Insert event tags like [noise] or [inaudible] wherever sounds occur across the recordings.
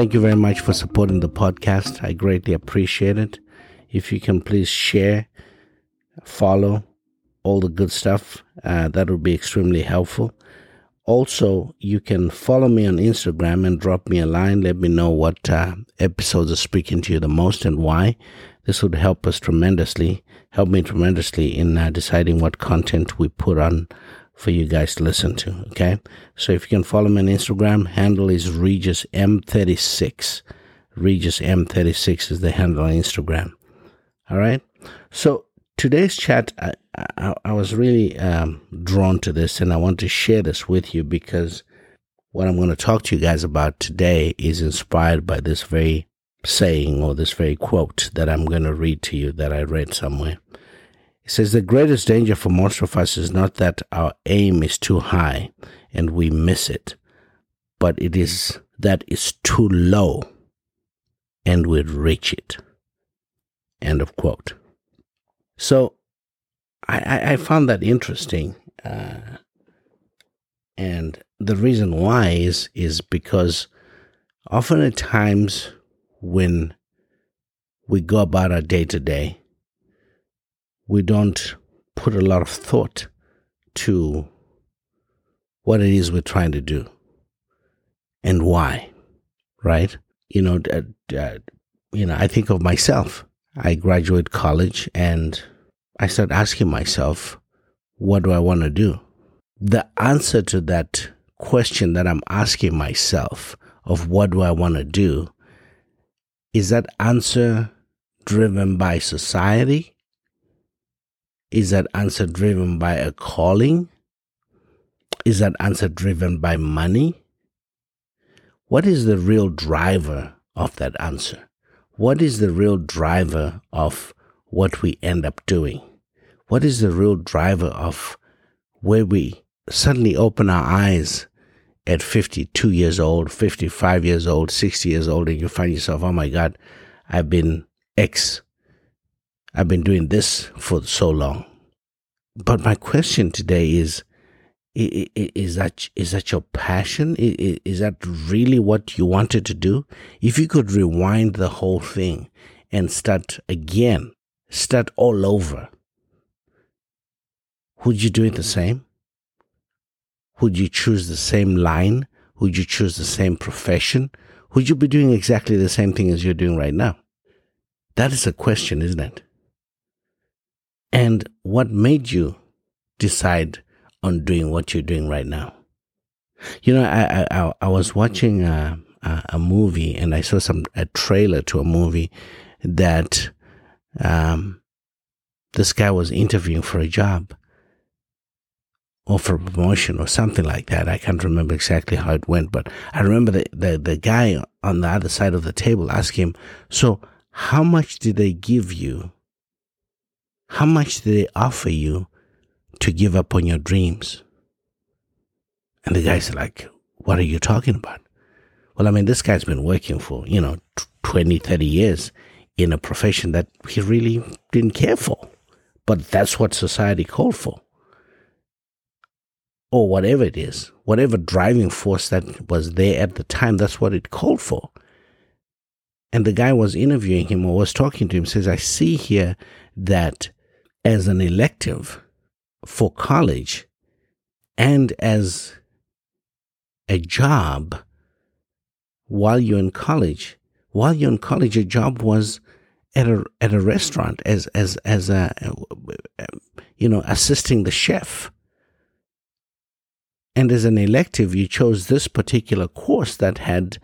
Thank you very much for supporting the podcast. I greatly appreciate it. If you can please share, follow, all the good stuff, uh, that would be extremely helpful. Also, you can follow me on Instagram and drop me a line. Let me know what uh, episodes are speaking to you the most and why. This would help us tremendously, help me tremendously in uh, deciding what content we put on for you guys to listen to. Okay. So if you can follow me on Instagram, handle is Regis M36. Regis M36 is the handle on Instagram. All right. So today's chat, I, I, I was really um, drawn to this and I want to share this with you because what I'm going to talk to you guys about today is inspired by this very saying or this very quote that I'm going to read to you that I read somewhere. Says, The greatest danger for most of us is not that our aim is too high and we miss it, but it is that it's too low and we reach it. End of quote. So I, I found that interesting. Uh, and the reason why is is because often at times when we go about our day to day, we don't put a lot of thought to what it is we're trying to do and why, right? You know, uh, uh, you know, I think of myself. I graduate college and I start asking myself, what do I want to do? The answer to that question that I'm asking myself of what do I want to do is that answer driven by society? Is that answer driven by a calling? Is that answer driven by money? What is the real driver of that answer? What is the real driver of what we end up doing? what is the real driver of where we suddenly open our eyes at 52 years old, 55 years old, 60 years old, and you find yourself, oh my God, I've been X. I've been doing this for so long. But my question today is, is that is that your passion? Is that really what you wanted to do? If you could rewind the whole thing and start again, start all over, would you do it the same? Would you choose the same line? Would you choose the same profession? Would you be doing exactly the same thing as you're doing right now? That is a question, isn't it? And what made you decide on doing what you're doing right now? You know, I I, I was watching a, a, movie and I saw some a trailer to a movie that um, this guy was interviewing for a job, or for promotion or something like that. I can't remember exactly how it went, but I remember the, the, the guy on the other side of the table asked him, So, how much did they give you? How much did they offer you to give up on your dreams? And the guy's like, What are you talking about? Well, I mean, this guy's been working for, you know, 20, 30 years in a profession that he really didn't care for. But that's what society called for or whatever it is, whatever driving force that was there at the time, that's what it called for. And the guy was interviewing him or was talking to him, says, I see here that as an elective for college and as a job while you're in college, while you're in college, your job was at a at a restaurant as as as a you know assisting the chef and as an elective, you chose this particular course that had,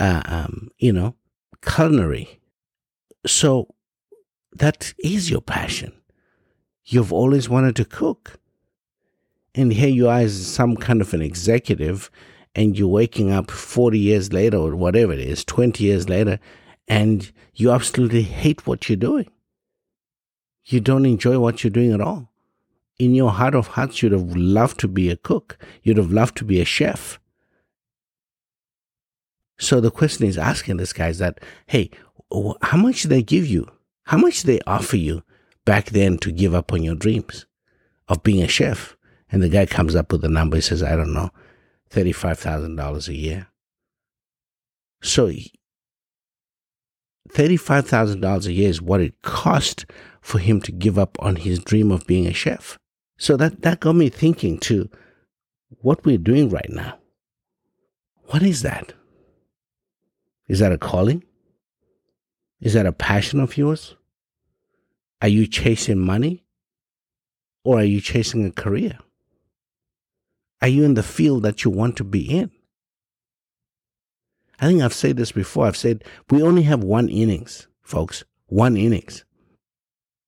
uh, um, you know, culinary. So that is your passion. You've always wanted to cook. And here you are as some kind of an executive, and you're waking up 40 years later, or whatever it is, 20 years later, and you absolutely hate what you're doing. You don't enjoy what you're doing at all in your heart of hearts, you'd have loved to be a cook. You'd have loved to be a chef. So the question is asking this guy is that, hey, how much did they give you? How much did they offer you back then to give up on your dreams of being a chef? And the guy comes up with a number. He says, I don't know, $35,000 a year. So $35,000 a year is what it cost for him to give up on his dream of being a chef. So that, that got me thinking to what we're doing right now. What is that? Is that a calling? Is that a passion of yours? Are you chasing money? Or are you chasing a career? Are you in the field that you want to be in? I think I've said this before. I've said we only have one innings, folks. One innings.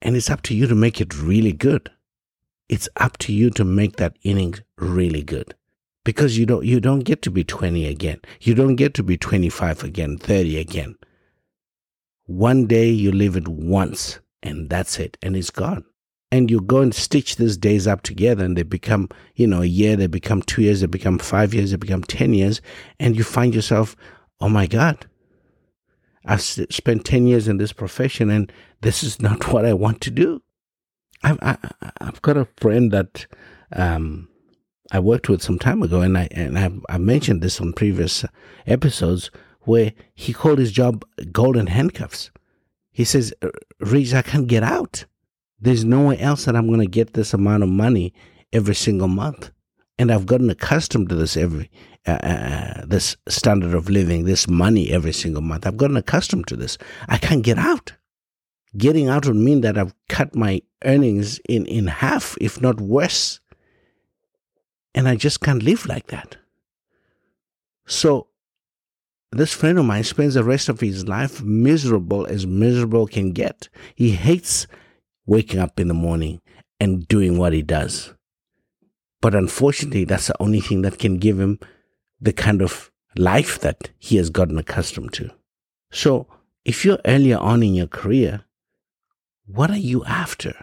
And it's up to you to make it really good. It's up to you to make that innings really good. Because you don't you don't get to be 20 again. You don't get to be 25 again, 30 again. One day you live it once and that's it and it's gone and you go and stitch these days up together and they become you know a year they become two years they become five years they become ten years and you find yourself oh my God, I've spent 10 years in this profession and this is not [laughs] what I want to do. I've, I, have i have got a friend that um, I worked with some time ago, and I and I've, I mentioned this on previous episodes where he called his job golden handcuffs. He says, "Reach, I can't get out. There's no nowhere else that I'm going to get this amount of money every single month, and I've gotten accustomed to this every uh, uh, this standard of living, this money every single month. I've gotten accustomed to this. I can't get out. Getting out would mean that I've cut my earnings in, in half, if not worse. And I just can't live like that. So, this friend of mine spends the rest of his life miserable as miserable can get. He hates waking up in the morning and doing what he does. But unfortunately, that's the only thing that can give him the kind of life that he has gotten accustomed to. So, if you're earlier on in your career, what are you after?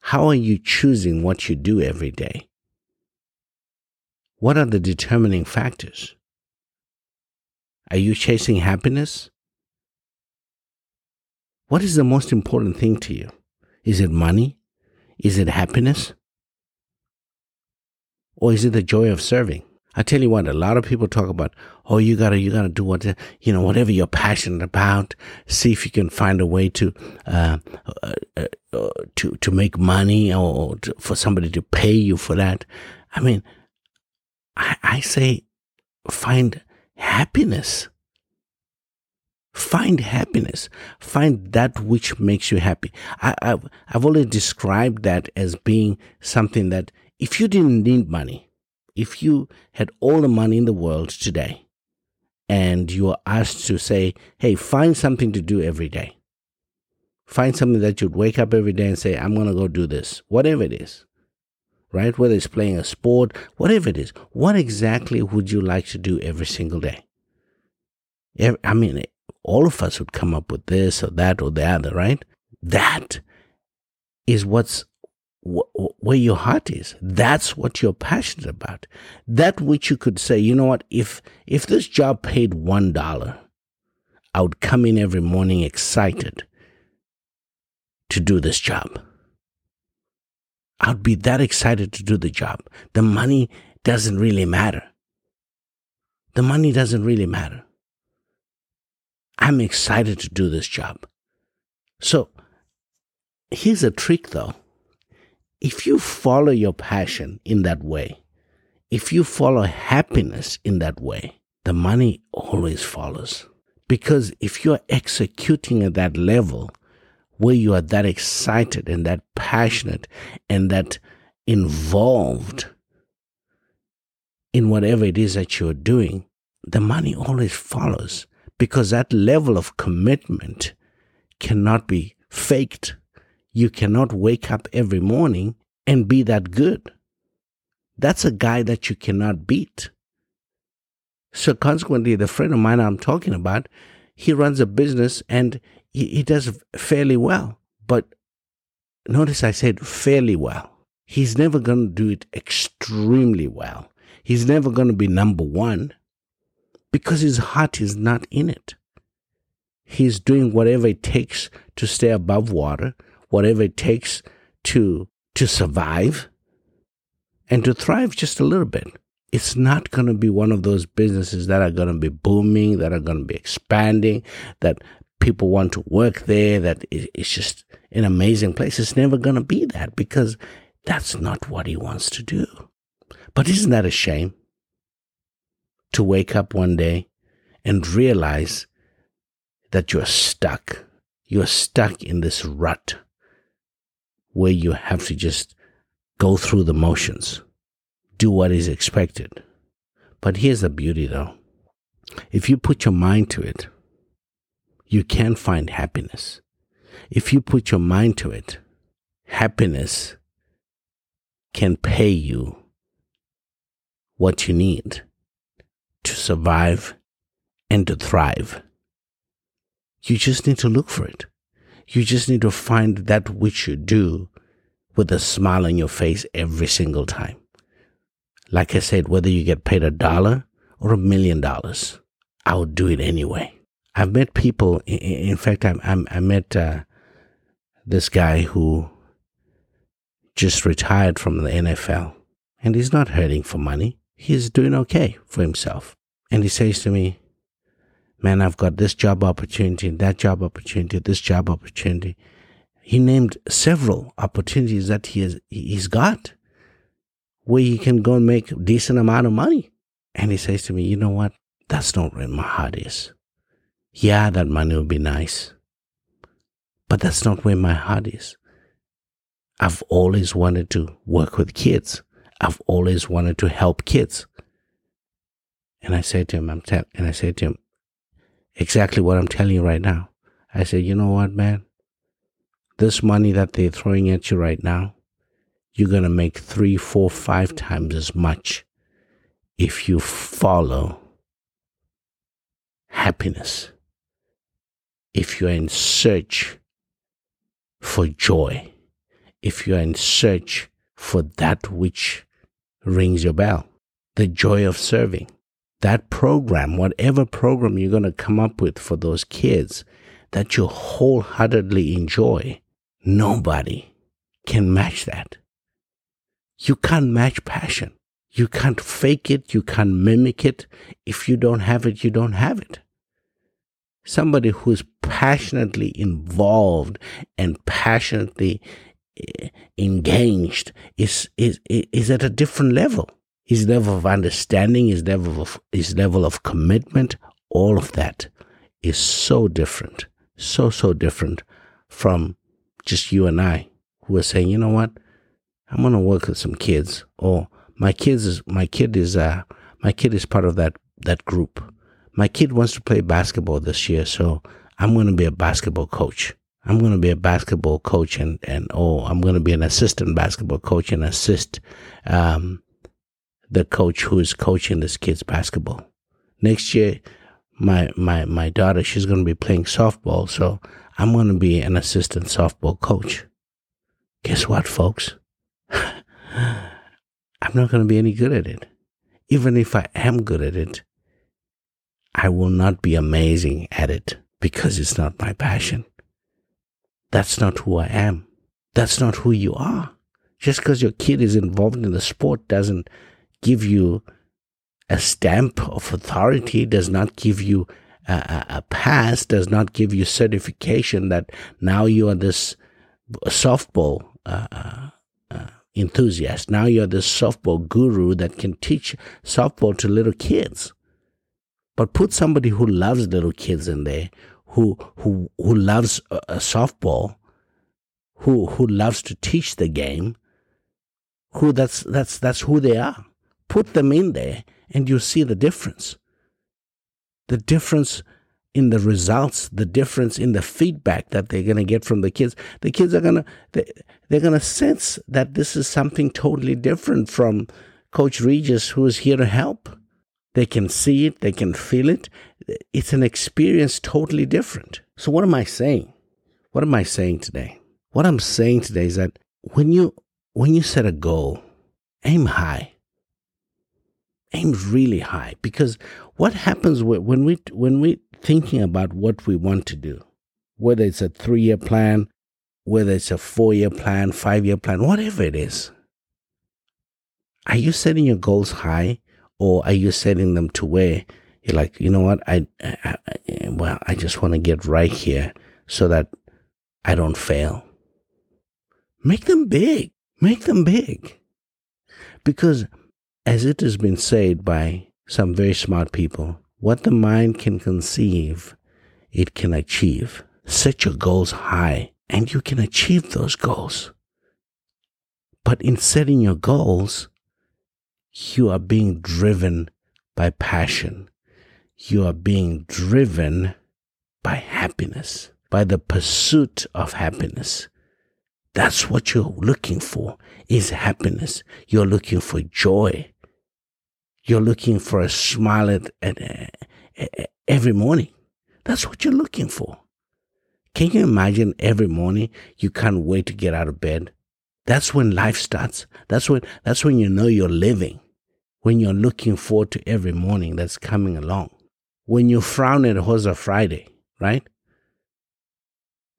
How are you choosing what you do every day? What are the determining factors? Are you chasing happiness? What is the most important thing to you? Is it money? Is it happiness? Or is it the joy of serving? I tell you what, a lot of people talk about, oh, you gotta, you gotta do what, you know, whatever you're passionate about. See if you can find a way to, uh, uh, uh, uh to, to make money or to, for somebody to pay you for that. I mean, I, I say find happiness. Find happiness. Find that which makes you happy. I, I've, I've always described that as being something that if you didn't need money, if you had all the money in the world today and you are asked to say, hey, find something to do every day, find something that you'd wake up every day and say, I'm going to go do this, whatever it is, right? Whether it's playing a sport, whatever it is, what exactly would you like to do every single day? I mean, all of us would come up with this or that or the other, right? That is what's where your heart is. That's what you're passionate about. That which you could say, you know what, if, if this job paid one dollar, I would come in every morning excited to do this job. I'd be that excited to do the job. The money doesn't really matter. The money doesn't really matter. I'm excited to do this job. So here's a trick though if you follow your passion in that way, if you follow happiness in that way, the money always follows. Because if you're executing at that level where you are that excited and that passionate and that involved in whatever it is that you're doing, the money always follows because that level of commitment cannot be faked you cannot wake up every morning and be that good. That's a guy that you cannot beat. So consequently, the friend of mine I'm talking about, he runs a business and he, he does fairly well. But notice I said fairly well. He's never going to do it extremely well. He's never going to be number one because his heart is not in it. He's doing whatever it takes to stay above water, whatever it takes to to survive and to thrive just a little bit. It's not going to be one of those businesses that are going to be booming, that are going to be expanding, that people want to work there, that it's just an amazing place. It's never going to be that because that's not what he wants to do. But isn't that a shame? To wake up one day and realize that you're stuck. You're stuck in this rut where you have to just go through the motions, do what is expected. But here's the beauty though. If you put your mind to it, you can find happiness. If you put your mind to it, happiness can pay you what you need to survive and to thrive. You just need to look for it. You just need to find that which you do with a smile on your face every single time. Like I said, whether you get paid a dollar or a million dollars, I would do it anyway. I've met people, in fact, I, I, met uh, this guy who just retired from the NFL and he's not hurting for money. He's doing okay for himself. And he says to me, Man, I've got this job opportunity, that job opportunity, this job opportunity. He named several opportunities that he has, he's got where he can go and make a decent amount of money. And he says to me, You know what? That's not where my heart is. Yeah, that money would be nice. But that's not where my heart is. I've always wanted to work with kids. I've always wanted to help kids. And I said to him, I'm te- and I said to him, exactly what I'm telling you right now. I said, you know what, man? This money that they're throwing at you right now, you're going to make three, four, five times as much if you follow happiness, if you're in search for joy if you are in search for that which rings your bell, the joy of serving. That program, whatever program you're going to come up with for those kids that you wholeheartedly enjoy, nobody can match that. You can't match passion. You can't fake it. You can't mimic it. If you don't have it, you don't have it. Somebody who's passionately involved and passionately engaged is, is, is at a different level. His level of understanding, his level of, his level of commitment, all of that is so different, so, so different from just you and I who are saying, you know what, I'm going to work with some kids or my kids is, my kid is, uh, my kid is part of that, that group. My kid wants to play basketball this year, so I'm going to be a basketball coach. I'm going to be a basketball coach and, and oh, I'm going to be an assistant basketball coach and assist um, the coach who's coaching this kid's basketball. Next year, my, my, my daughter, she's going to be playing softball. So I'm going to be an assistant softball coach. Guess what, folks? [sighs] I'm not going to be any good at it. Even if I am good at it, I will not be amazing at it because it's not my passion. That's not who I am. That's not who you are. Just because your kid is involved in the sport doesn't give you a stamp of authority, does not give you a, a, pass, does not give you certification that now you are this softball uh, uh, enthusiast. Now you're this softball guru that can teach softball to little kids. But put somebody who loves little kids in there, who who who loves a, a softball, who who loves to teach the game, who that's that's that's who they are. Put them in there, and you see the difference. The difference in the results, the difference in the feedback that they're going to get from the kids. The kids are going to they, they're going to sense that this is something totally different from Coach Regis, who is here to help. They can see it, they can feel it. It's an experience totally different. So, what am I saying? What am I saying today? What I'm saying today is that when you when you set a goal, aim high. Aim really high because what happens when we when we thinking about what we want to do, whether it's a three year plan, whether it's a four year plan, five year plan, whatever it is, are you setting your goals high Or are you setting them to where you're like, you know what? I, I, I well, I just want to get right here so that I don't fail. Make them big. Make them big. Because as it has been said by some very smart people, what the mind can conceive, it can achieve. Set your goals high and you can achieve those goals. But in setting your goals, you are being driven by passion. You are being driven by happiness, by the pursuit of happiness. That's what you're looking for is happiness. You're looking for joy. You're looking for a smile at, at, at, every morning. That's what you're looking for. Can you imagine every morning you can't wait to get out of bed? That's when life starts. That's when that's when you know you're living. When you're looking forward to every morning that's coming along. When you frown at Hosa Friday, right?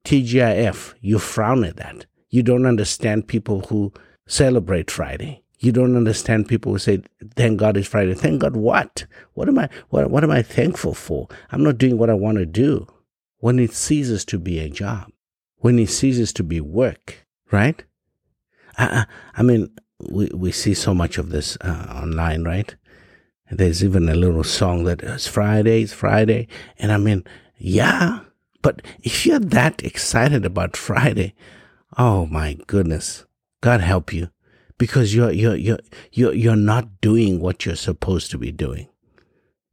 TGIF, you frown at that. You don't understand people who celebrate Friday. You don't understand people who say, "Thank God it's Friday." Thank God what? What am I? What, what am I thankful for? I'm not doing what I want to do. When it ceases to be a job, when it ceases to be work, right? I, I I mean, we we see so much of this uh, online, right? There's even a little song that it's Friday, it's Friday, and I mean, yeah. But if you're that excited about Friday, oh my goodness, God help you because you're, you're, you're, you're, you're not doing what you're supposed to be doing.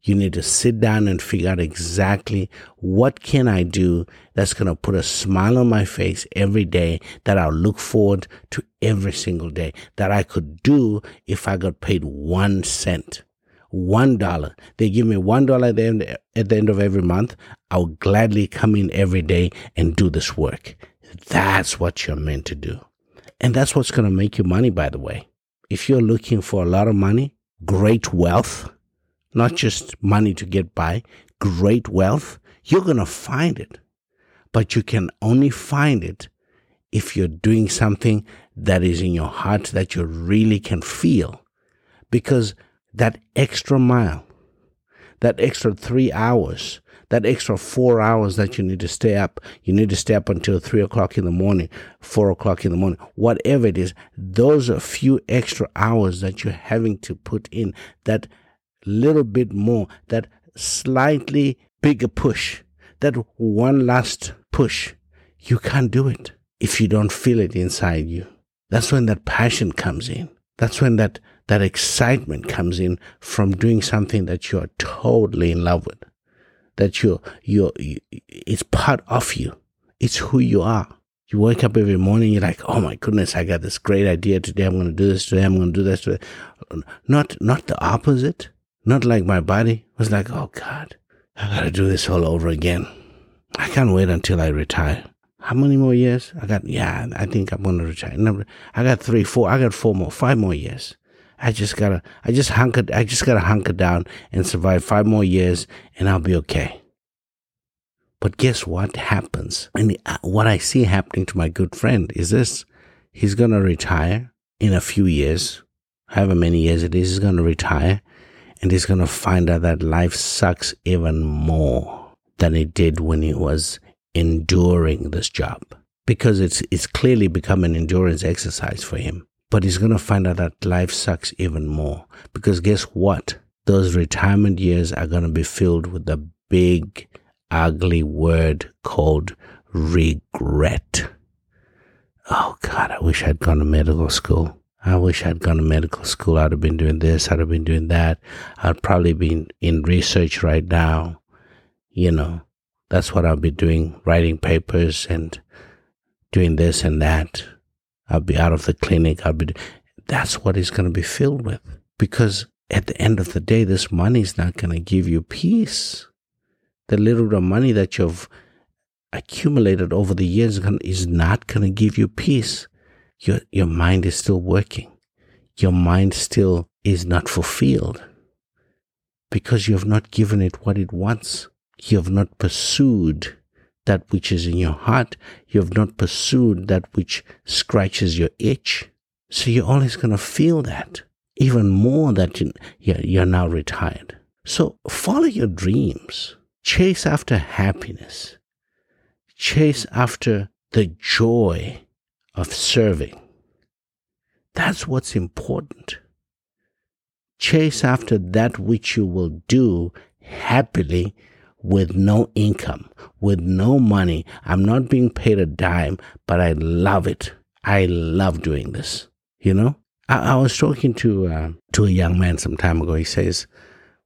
You need to sit down and figure out exactly what can I do that's going to put a smile on my face every day that I'll look forward to every single day that I could do if I got paid one cent. One dollar. They give me one dollar at the end, at the end of every month. I'll gladly come in every day and do this work. That's what you're meant to do. And that's what's going to make you money, by the way. If you're looking for a lot of money, great wealth, not just money to get by, great wealth, you're going to find it. But you can only find it if you're doing something that is in your heart that you really can feel. Because that extra mile, that extra three hours, that extra four hours that you need to stay up, you need to stay up until three o'clock in the morning, four o'clock in the morning, whatever it is, those are few extra hours that you're having to put in, that little bit more, that slightly bigger push, that one last push. You can't do it if you don't feel it inside you. That's when that passion comes in. That's when that, that excitement comes in from doing something that you're totally in love with that you're, you're, you, it's part of you. It's who you are. You wake up every morning, you're like, oh my goodness, I got this great idea today. I'm going to do this today. I'm going to do this today. Not, not the opposite. Not like my body was like, oh God, I got to do this all over again. I can't wait until I retire. How many more years? I got, yeah, I think I'm to retire. Number, I got three, four, I got four more, five more years. I just gotta, I just hunker, I just gotta hunker down and survive five more years and I'll be okay. But guess what happens? And uh, what I see happening to my good friend is this. He's gonna retire in a few years, however many years it is, he's gonna retire and he's gonna find out that life sucks even more than it did when he was enduring this job. Because it's, it's clearly become an endurance exercise for him. But he's going to find out that life sucks even more. Because guess what? Those retirement years are going to be filled with the big, ugly word called regret. Oh God, I wish I'd gone to medical school. I wish I'd gone to medical school. I'd have been doing this. I'd have been doing that. I'd probably be in research right now. You know, that's what I'll be doing, writing papers and doing this and that. I'll be out of the clinic. I'll be, that's what it's going to be filled with. Because at the end of the day, this money is not going to give you peace. The little bit of money that you've accumulated over the years is not going to give you peace. Your, your mind is still working. Your mind still is not fulfilled because you have not given it what it wants. You have not pursued that which is in your heart. You have not pursued that which scratches your itch. So you're always going to feel that. even more that you, you're now retired. So follow your dreams, chase after happiness, chase after the joy of serving. That's what's important. Chase after that which you will do happily with no income, with no money. I'm not being paid a dime, but I love it. I love doing this. You know, I, I was talking to uh, to a young man some time ago. He says,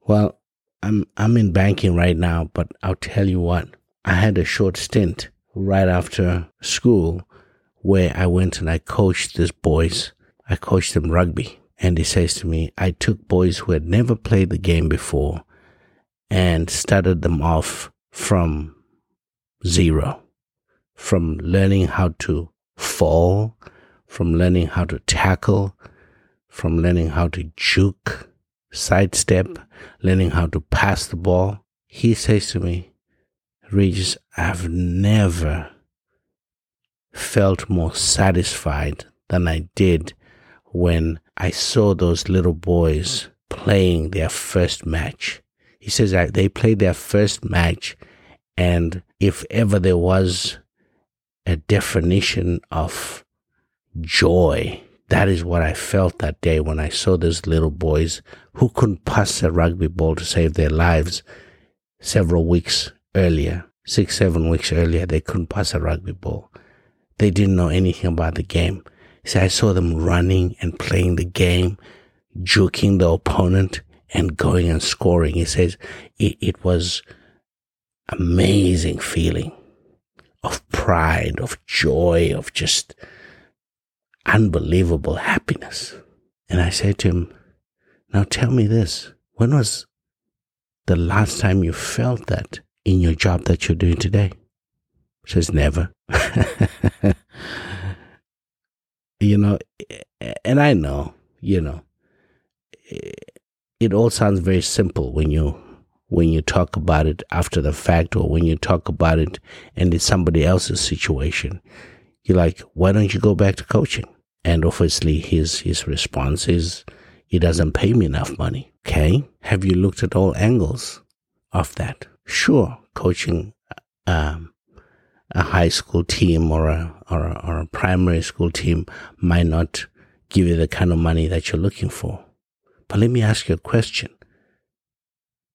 "Well, I'm I'm in banking right now, but I'll tell you what. I had a short stint right after school where I went and I coached these boys. I coached them rugby." And he says to me, I took boys who had never played the game before and started them off from zero, from learning how to fall, from learning how to tackle, from learning how to juke, sidestep, learning how to pass the ball. He says to me, Regis, I've never felt more satisfied than I did when I saw those little boys playing their first match. He says they played their first match, and if ever there was a definition of joy, that is what I felt that day when I saw those little boys who couldn't pass a rugby ball to save their lives several weeks earlier, six, seven weeks earlier, they couldn't pass a rugby ball. They didn't know anything about the game. See, I saw them running and playing the game, juking the opponent, and going and scoring. He says it, it was amazing feeling of pride, of joy, of just unbelievable happiness. And I said to him, Now tell me this when was the last time you felt that in your job that you're doing today? He says, Never. [laughs] you know, and I know, you know, it all sounds very simple when you when you talk about it after the fact or when you talk about it and it's somebody else's situation. You're like why don't you go back to coaching? And obviously his his response is it doesn't pay me enough money. Okay. Have you looked at all angles of that? Sure coaching um, a high school team or a, or a or a primary school team might not give you the kind of money that you're looking for but let me ask you a question.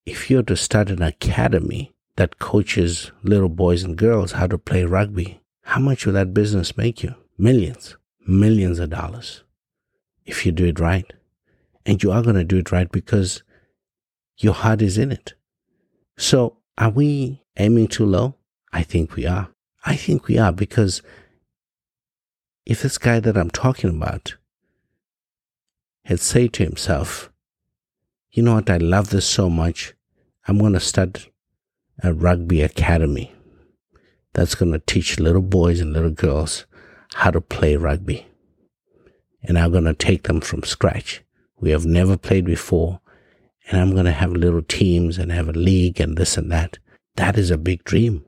If you're to start an academy that coaches little boys and girls how to play rugby, how much will that business make you? Millions, millions of dollars if you do it right. And you are going to do it right because your heart is in it. So are we aiming too low? I think we are. I think we are because if this guy that I'm talking about had said to himself, You know what? I love this so much. I'm going to start a rugby academy that's going to teach little boys and little girls how to play rugby. And I'm going to take them from scratch. We have never played before. And I'm going to have little teams and have a league and this and that. That is a big dream.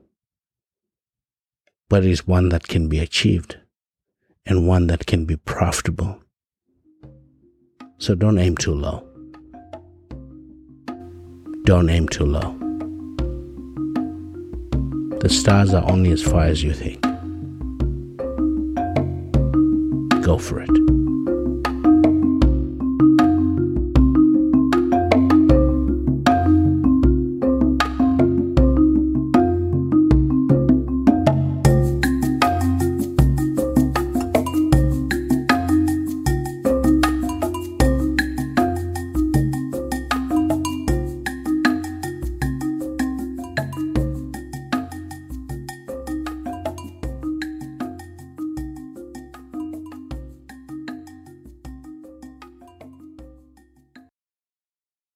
But it's one that can be achieved and one that can be profitable so don't aim too low. Don't aim too low. The stars are only as far as you think. Go for it.